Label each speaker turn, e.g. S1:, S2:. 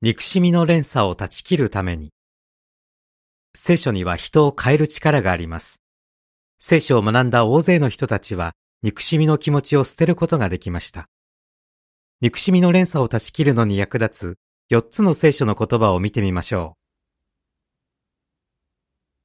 S1: 憎しみの連鎖を断ち切るために。聖書には人を変える力があります。聖書を学んだ大勢の人たちは、憎しみの気持ちを捨てることができました。憎しみの連鎖を断ち切るのに役立つ4つの聖書の言葉を見てみましょう